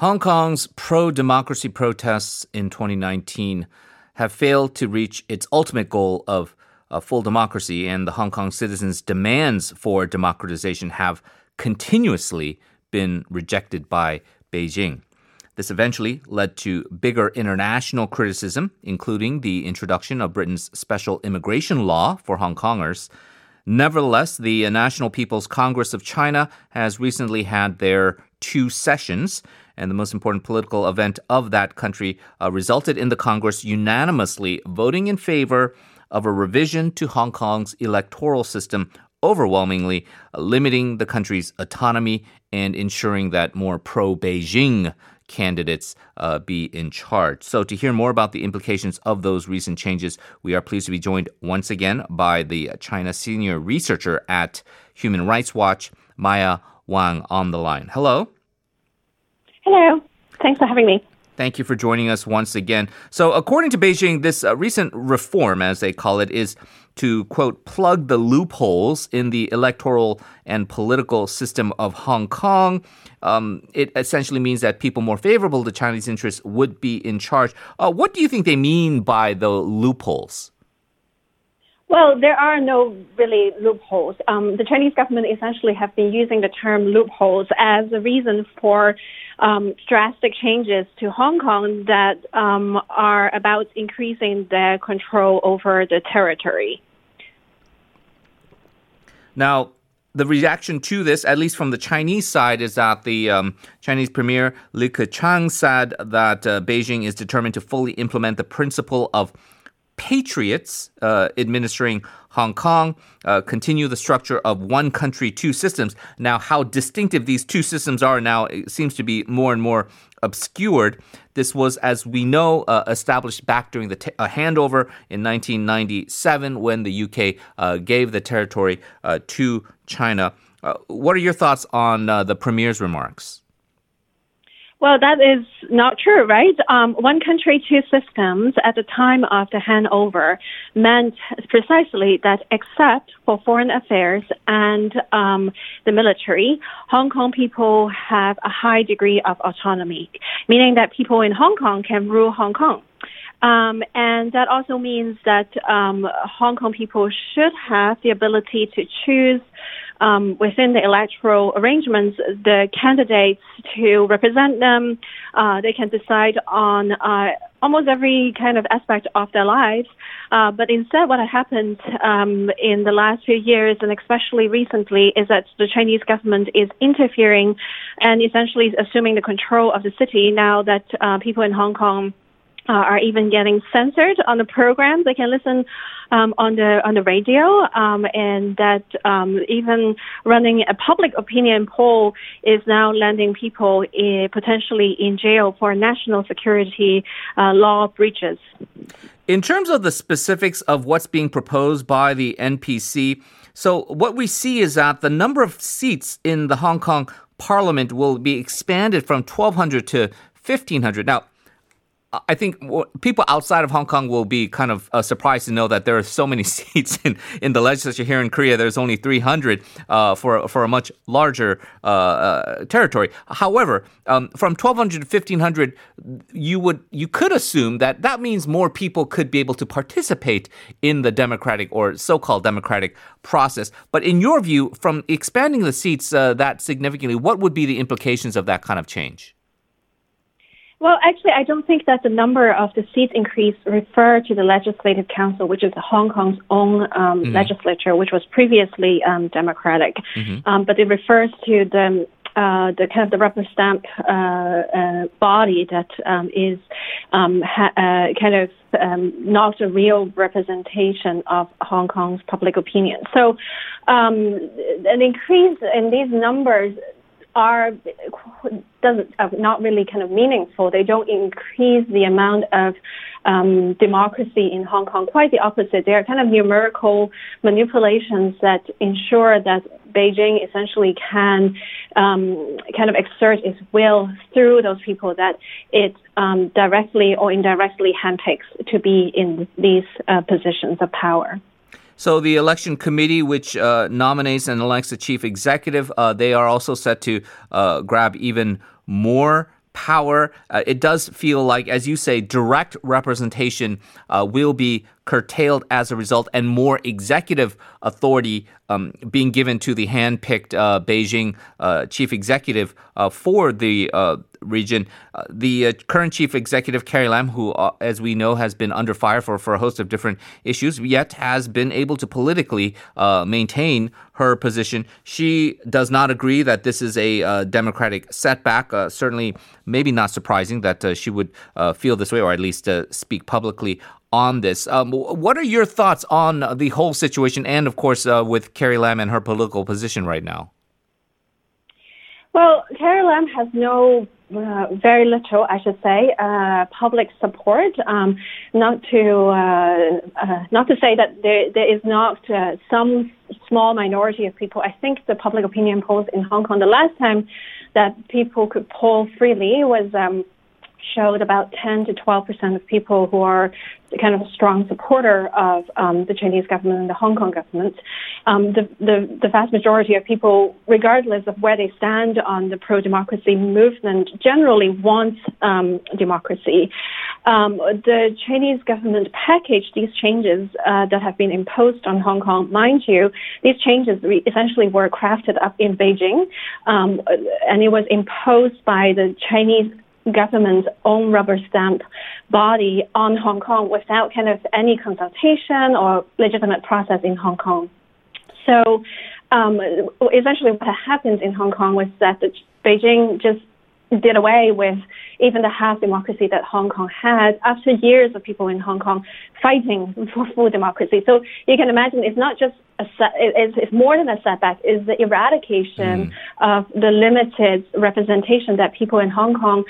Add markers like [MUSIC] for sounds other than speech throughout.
Hong Kong's pro democracy protests in 2019 have failed to reach its ultimate goal of a full democracy, and the Hong Kong citizens' demands for democratization have continuously been rejected by Beijing. This eventually led to bigger international criticism, including the introduction of Britain's special immigration law for Hong Kongers. Nevertheless, the National People's Congress of China has recently had their two sessions, and the most important political event of that country uh, resulted in the Congress unanimously voting in favor of a revision to Hong Kong's electoral system, overwhelmingly uh, limiting the country's autonomy and ensuring that more pro Beijing candidates uh, be in charge. So, to hear more about the implications of those recent changes, we are pleased to be joined once again by the China senior researcher at Human Rights Watch, Maya Wang, on the line. Hello. Hello. Thanks for having me. Thank you for joining us once again. So, according to Beijing, this uh, recent reform, as they call it, is to quote plug the loopholes in the electoral and political system of Hong Kong. Um, it essentially means that people more favorable to Chinese interests would be in charge. Uh, what do you think they mean by the loopholes? Well, there are no really loopholes. Um, the Chinese government essentially have been using the term loopholes as a reason for um, drastic changes to Hong Kong that um, are about increasing their control over the territory. Now, the reaction to this, at least from the Chinese side, is that the um, Chinese Premier Li Keqiang said that uh, Beijing is determined to fully implement the principle of patriots uh, administering Hong Kong uh, continue the structure of one country, two systems. Now, how distinctive these two systems are now seems to be more and more obscured. This was, as we know, uh, established back during the uh, handover in 1997 when the UK uh, gave the territory uh, to China. what are your thoughts on the Premier's remarks? Well, that is not true, right? Um, one country, two systems at the time of the handover meant precisely that except for foreign affairs and um, the military, Hong Kong people have a high degree of autonomy, meaning that people in Hong Kong can rule Hong Kong. Um, and that also means that um, Hong Kong people should have the ability to choose um, within the electoral arrangements the candidates to represent them. Uh, they can decide on uh, almost every kind of aspect of their lives. Uh, but instead, what happened um, in the last few years, and especially recently, is that the Chinese government is interfering and essentially assuming the control of the city now that uh, people in Hong Kong uh, are even getting censored on the programs they can listen um, on the on the radio, um, and that um, even running a public opinion poll is now landing people in, potentially in jail for national security uh, law breaches. In terms of the specifics of what's being proposed by the NPC, so what we see is that the number of seats in the Hong Kong Parliament will be expanded from 1,200 to 1,500. Now, I think people outside of Hong Kong will be kind of uh, surprised to know that there are so many [LAUGHS] seats in, in the legislature here in Korea. There's only 300 uh, for for a much larger uh, uh territory. However, um, from 1,200 to 1,500, you would you could assume that that means more people could be able to participate in the democratic or so-called democratic process. But in your view, from expanding the seats uh, that significantly, what would be the implications of that kind of change? Well, actually, I don't think that the number of the seats increase refer to the Legislative Council, which is Hong Kong's own um, mm-hmm. legislature, which was previously um, democratic, mm-hmm. um, but it refers to the uh, the kind of the rubber stamp uh, uh, body that um, is um, ha- uh, kind of um, not a real representation of Hong Kong's public opinion. So, um, an increase in these numbers are doesn't uh, not really kind of meaningful. They don't increase the amount of um, democracy in Hong Kong. Quite the opposite. They are kind of numerical manipulations that ensure that Beijing essentially can um, kind of exert its will through those people that it um, directly or indirectly handpicks to be in these uh, positions of power. So the election committee, which uh, nominates and elects the chief executive, uh, they are also set to uh, grab even more power. Uh, it does feel like, as you say, direct representation uh, will be curtailed as a result, and more executive authority um, being given to the hand-picked uh, Beijing uh, chief executive uh, for the uh, region. Uh, the uh, current chief executive, Carrie Lam, who, as we know, has been under fire for, for a host of different issues, yet has been able to politically maintain her position. She does not agree that this is a democratic setback. certainly, maybe not surprising that she would feel this way, or at least speak publicly on this. Um, what are your thoughts on the whole situation and, of course, uh, with Carrie Lam and her political position right now? Well, Carrie Lam has no, uh, very little, I should say, uh, public support. Um, not to uh, uh, not to say that there there is not uh, some small minority of people. I think the public opinion polls in Hong Kong the last time that people could poll freely was. Um, showed about 10 to 12 percent of people who are kind of a strong supporter of um, the Chinese government and the Hong Kong government. Um, the, the, the, vast majority of people, regardless of where they stand on the pro-democracy movement, generally want um, democracy. Um, the Chinese government packaged these changes uh, that have been imposed on Hong Kong. Mind you, these changes essentially were crafted up in Beijing, um, and it was imposed by the Chinese government's own rubber stamp body on Hong Kong without kind of any consultation or legitimate process in Hong Kong. So um, essentially what happens in Hong Kong was that Beijing just did away with even the half democracy that Hong Kong had after years of people in Hong Kong fighting for full democracy. So you can imagine it's not just a set, it's, it's more than a setback, is the eradication mm. of the limited representation that people in Hong Kong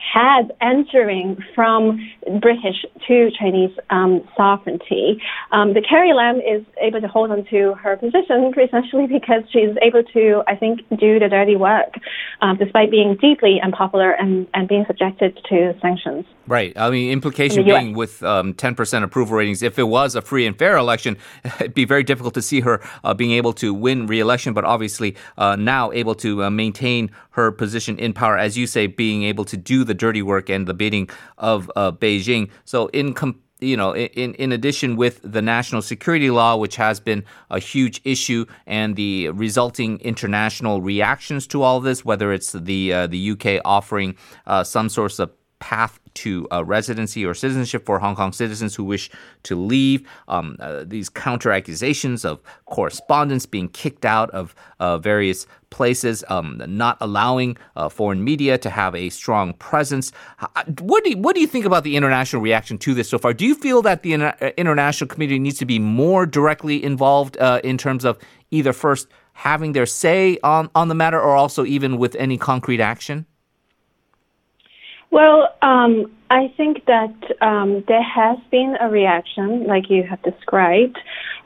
had entering from British to Chinese um, sovereignty. Um, the Carrie Lam is able to hold on to her position essentially because she's able to, I think, do the dirty work um, despite being deeply unpopular and, and being subjected to sanctions. Right. I mean, implication being with um, 10% approval ratings, if it was a free and fair election, [LAUGHS] it'd be very difficult to see her uh, being able to win re-election, but obviously uh, now able to uh, maintain her position in power, as you say, being able to do the dirty work and the bidding of uh, Beijing. So in you know, in, in addition with the national security law, which has been a huge issue, and the resulting international reactions to all this, whether it's the uh, the UK offering uh, some sorts of path to uh, residency or citizenship for Hong Kong citizens who wish to leave. Um, uh, these counter accusations of correspondents being kicked out of uh, various places, um, not allowing uh, foreign media to have a strong presence. What do, you, what do you think about the international reaction to this so far? Do you feel that the uh, international community needs to be more directly involved uh, in terms of either first having their say on, on the matter or also even with any concrete action? Well, um, I think that um, there has been a reaction, like you have described,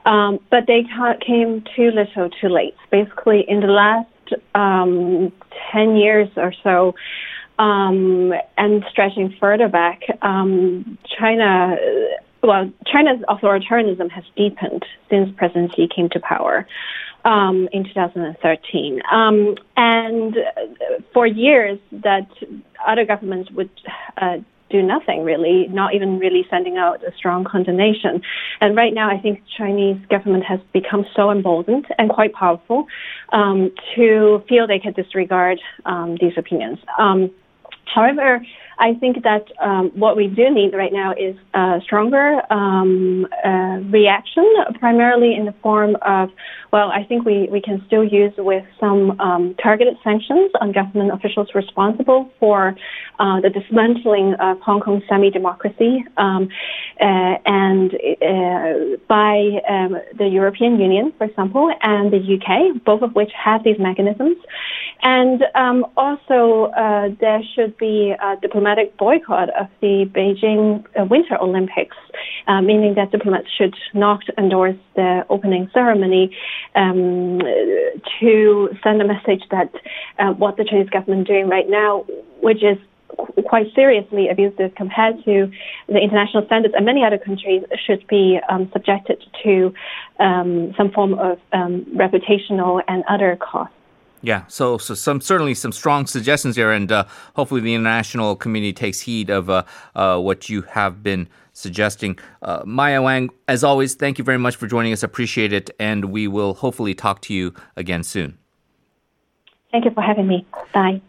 um, but they came too little, too late. Basically, in the last um, 10 years or so, um, and stretching further back, um, China, well, China's authoritarianism has deepened since President Xi came to power um, in 2013. Um, and for years, that other governments would uh, do nothing really, not even really sending out a strong condemnation. And right now, I think Chinese government has become so emboldened and quite powerful um, to feel they can disregard um, these opinions. Um, however, I think that um, what we do need right now is a stronger um, uh, reaction, primarily in the form of, well, I think we, we can still use with some um, targeted sanctions on government officials responsible for uh, the dismantling of Hong Kong's semi-democracy, um, uh, and uh, by um, the European Union, for example, and the UK, both of which have these mechanisms. And um, also, uh, there should be a diplomatic boycott of the Beijing Winter Olympics, uh, meaning that diplomats should not endorse the opening ceremony um, to send a message that uh, what the Chinese government is doing right now, which is quite seriously abusive compared to the international standards, and many other countries should be um, subjected to um, some form of um, reputational and other costs. Yeah, so so some certainly some strong suggestions there, and uh, hopefully the international community takes heed of uh, uh, what you have been suggesting. Uh, Maya Wang, as always, thank you very much for joining us. Appreciate it, and we will hopefully talk to you again soon. Thank you for having me. Bye.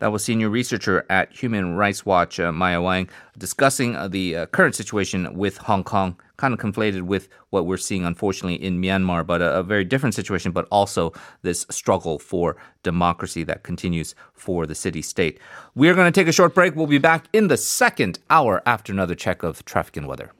That was senior researcher at Human Rights Watch, uh, Maya Wang, discussing uh, the uh, current situation with Hong Kong, kind of conflated with what we're seeing, unfortunately, in Myanmar, but a, a very different situation, but also this struggle for democracy that continues for the city state. We're going to take a short break. We'll be back in the second hour after another check of traffic and weather.